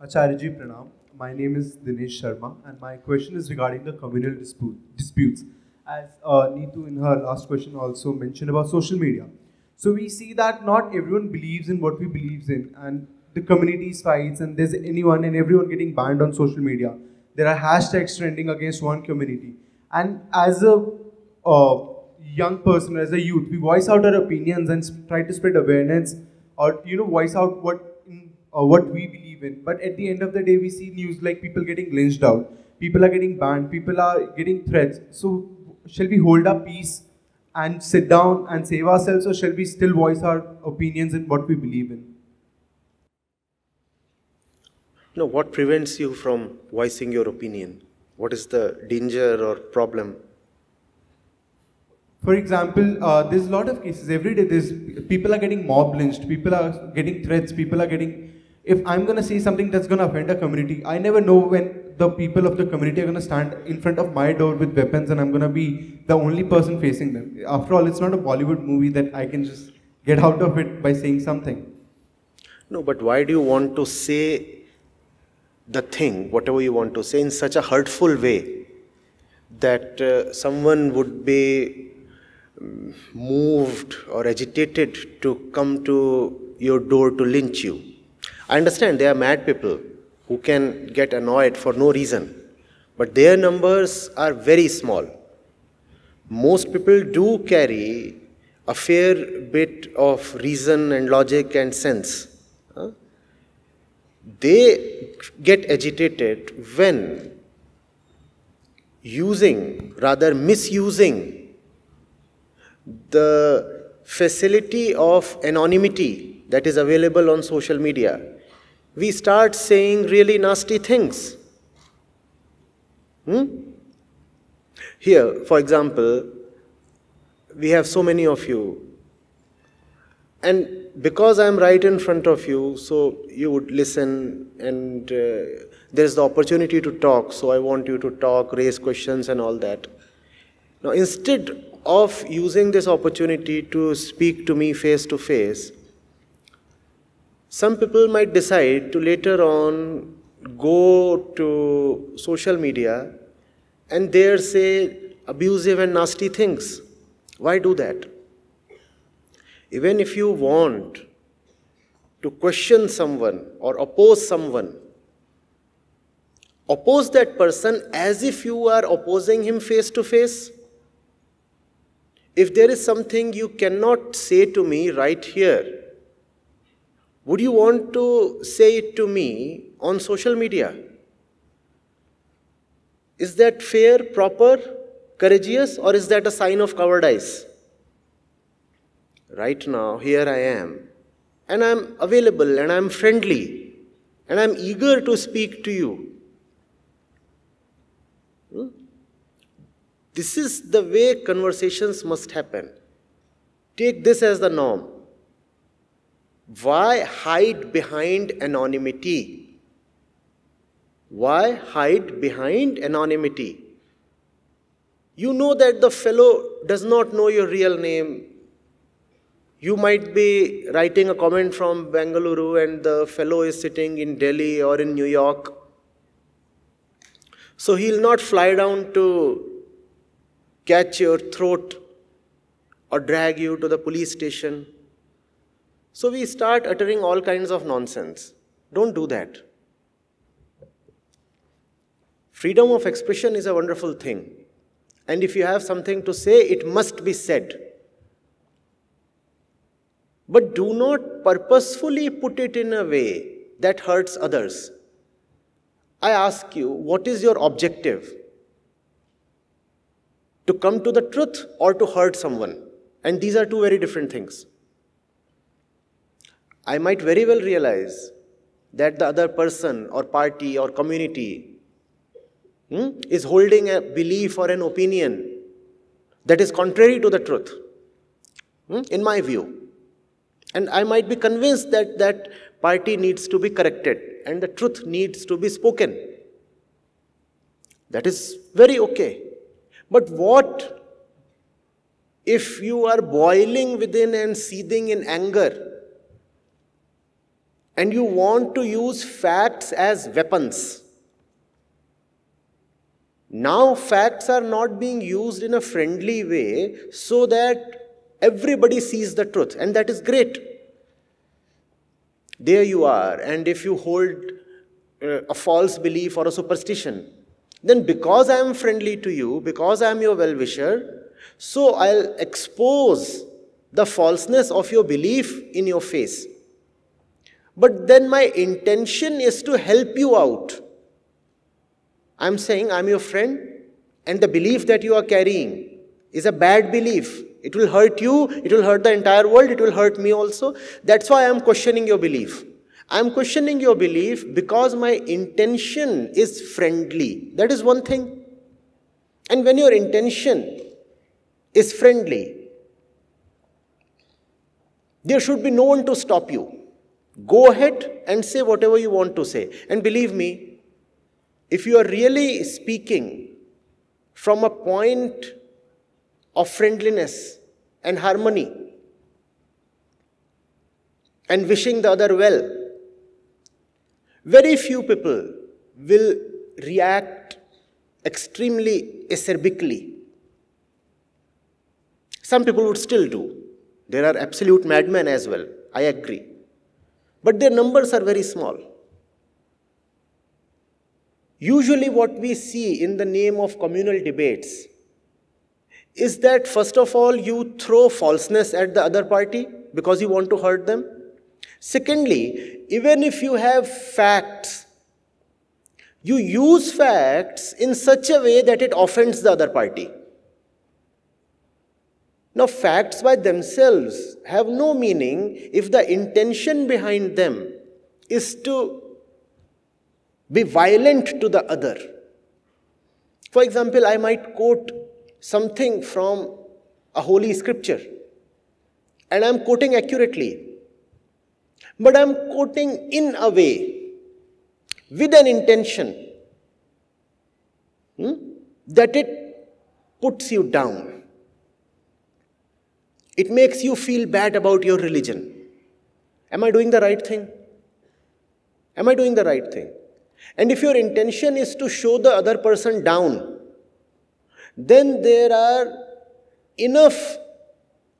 Acharyaji Pranam. My name is Dinesh Sharma, and my question is regarding the communal dispute, disputes. As uh, Neetu in her last question also mentioned about social media. So we see that not everyone believes in what we believe in, and the communities fights, and there's anyone and everyone getting banned on social media. There are hashtags trending against one community, and as a uh, young person, as a youth, we voice out our opinions and try to spread awareness, or you know, voice out what uh, what we believe in. But at the end of the day, we see news like people getting lynched out, people are getting banned, people are getting threats. So shall we hold our peace and sit down and save ourselves, or shall we still voice our opinions and what we believe in? No, what prevents you from voicing your opinion? What is the danger or problem? For example, uh, there's a lot of cases every day. There's people are getting mob lynched, people are getting threats, people are getting. If I'm gonna say something that's gonna offend a community, I never know when the people of the community are gonna stand in front of my door with weapons, and I'm gonna be the only person facing them. After all, it's not a Bollywood movie that I can just get out of it by saying something. No, but why do you want to say the thing, whatever you want to say, in such a hurtful way that uh, someone would be mm, moved or agitated to come to your door to lynch you? I understand there are mad people who can get annoyed for no reason, but their numbers are very small. Most people do carry a fair bit of reason and logic and sense. They get agitated when using, rather misusing, the facility of anonymity that is available on social media, we start saying really nasty things. Hmm? Here, for example, we have so many of you, and because I'm right in front of you, so you would listen, and uh, there's the opportunity to talk, so I want you to talk, raise questions, and all that. Now, instead of using this opportunity to speak to me face to face, some people might decide to later on go to social media and there say abusive and nasty things. Why do that? Even if you want to question someone or oppose someone, oppose that person as if you are opposing him face to face. If there is something you cannot say to me right here, would you want to say it to me on social media? Is that fair, proper, courageous, or is that a sign of cowardice? Right now, here I am, and I'm available, and I'm friendly, and I'm eager to speak to you. Hmm? This is the way conversations must happen. Take this as the norm. Why hide behind anonymity? Why hide behind anonymity? You know that the fellow does not know your real name. You might be writing a comment from Bengaluru and the fellow is sitting in Delhi or in New York. So he'll not fly down to catch your throat or drag you to the police station. So we start uttering all kinds of nonsense. Don't do that. Freedom of expression is a wonderful thing. And if you have something to say, it must be said. But do not purposefully put it in a way that hurts others. I ask you, what is your objective? To come to the truth or to hurt someone? And these are two very different things. I might very well realize that the other person or party or community hmm, is holding a belief or an opinion that is contrary to the truth, hmm, in my view. And I might be convinced that that party needs to be corrected and the truth needs to be spoken. That is very okay. But what if you are boiling within and seething in anger and you want to use facts as weapons. Now, facts are not being used in a friendly way so that everybody sees the truth, and that is great. There you are, and if you hold uh, a false belief or a superstition, then because I am friendly to you, because I am your well wisher, so I'll expose the falseness of your belief in your face. But then my intention is to help you out. I'm saying I'm your friend, and the belief that you are carrying is a bad belief. It will hurt you, it will hurt the entire world, it will hurt me also. That's why I'm questioning your belief. I'm questioning your belief because my intention is friendly. That is one thing. And when your intention is friendly, there should be no one to stop you. Go ahead and say whatever you want to say. And believe me, if you are really speaking from a point of friendliness and harmony and wishing the other well, very few people will react extremely acerbically. Some people would still do. There are absolute madmen as well, I agree. But their numbers are very small. Usually, what we see in the name of communal debates is that, first of all, you throw falseness at the other party because you want to hurt them. Secondly, even if you have facts, you use facts in such a way that it offends the other party. Now, facts by themselves have no meaning if the intention behind them is to be violent to the other. For example, I might quote something from a holy scripture, and I'm quoting accurately but I'm quoting in a way with an intention hmm, that it puts you down. It makes you feel bad about your religion. Am I doing the right thing? Am I doing the right thing? And if your intention is to show the other person down, then there are enough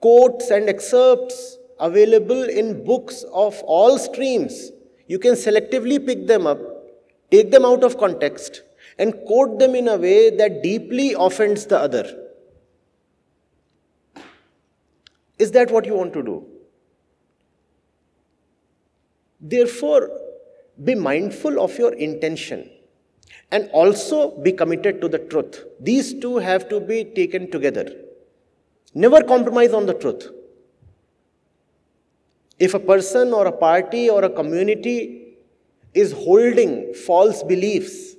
quotes and excerpts available in books of all streams. You can selectively pick them up, take them out of context, and quote them in a way that deeply offends the other. Is that what you want to do? Therefore, be mindful of your intention and also be committed to the truth. These two have to be taken together. Never compromise on the truth. If a person or a party or a community is holding false beliefs,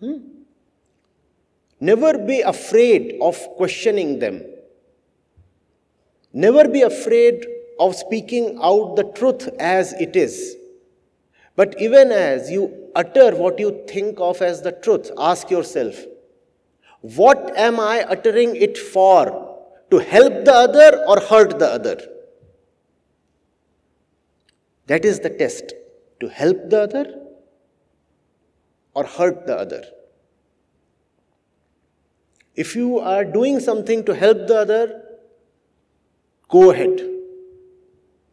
hmm, never be afraid of questioning them. Never be afraid of speaking out the truth as it is. But even as you utter what you think of as the truth, ask yourself, what am I uttering it for? To help the other or hurt the other? That is the test to help the other or hurt the other. If you are doing something to help the other, go ahead.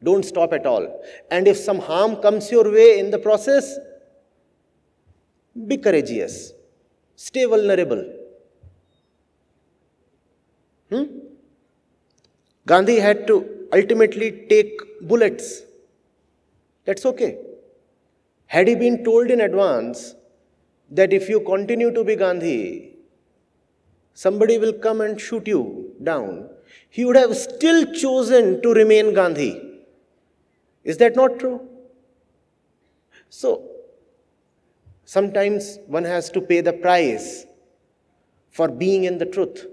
Don't stop at all. And if some harm comes your way in the process, be courageous. Stay vulnerable. Hmm? Gandhi had to ultimately take bullets that's okay. Had he been told in advance that if you continue to be Gandhi, somebody will come and shoot you down, he would have still chosen to remain Gandhi. Is that not true? So, sometimes one has to pay the price for being in the truth.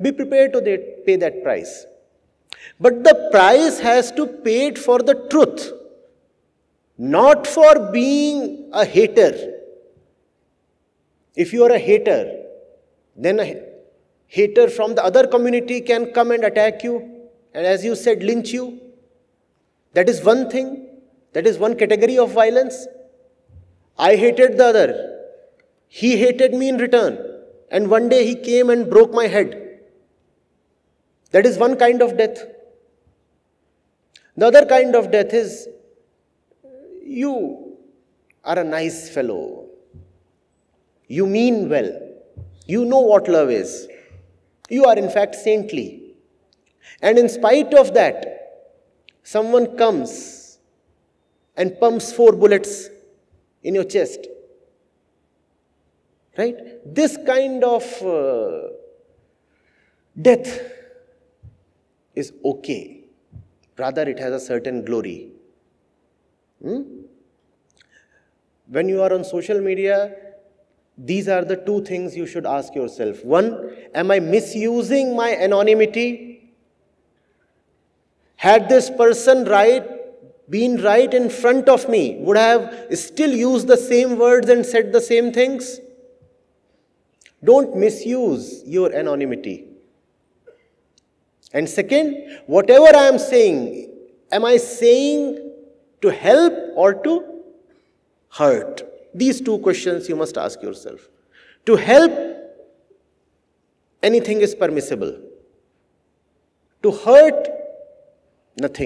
Be prepared to pay that price. But the price has to be paid for the truth not for being a hater. If you are a hater, then a hater from the other community can come and attack you, and as you said, lynch you. That is one thing. That is one category of violence. I hated the other. He hated me in return. And one day he came and broke my head. That is one kind of death. The other kind of death is you are a nice fellow. You mean well. You know what love is. You are, in fact, saintly. And in spite of that, someone comes and pumps four bullets in your chest. Right? This kind of uh, death is okay. Rather, it has a certain glory. Hmm? When you are on social media, these are the two things you should ask yourself. One, am I misusing my anonymity? Had this person right, been right in front of me, would I have still used the same words and said the same things? Don't misuse your anonymity. And second, whatever I am saying, am I saying to help or to hurt? These two questions you must ask yourself. To help, anything is permissible. To hurt, nothing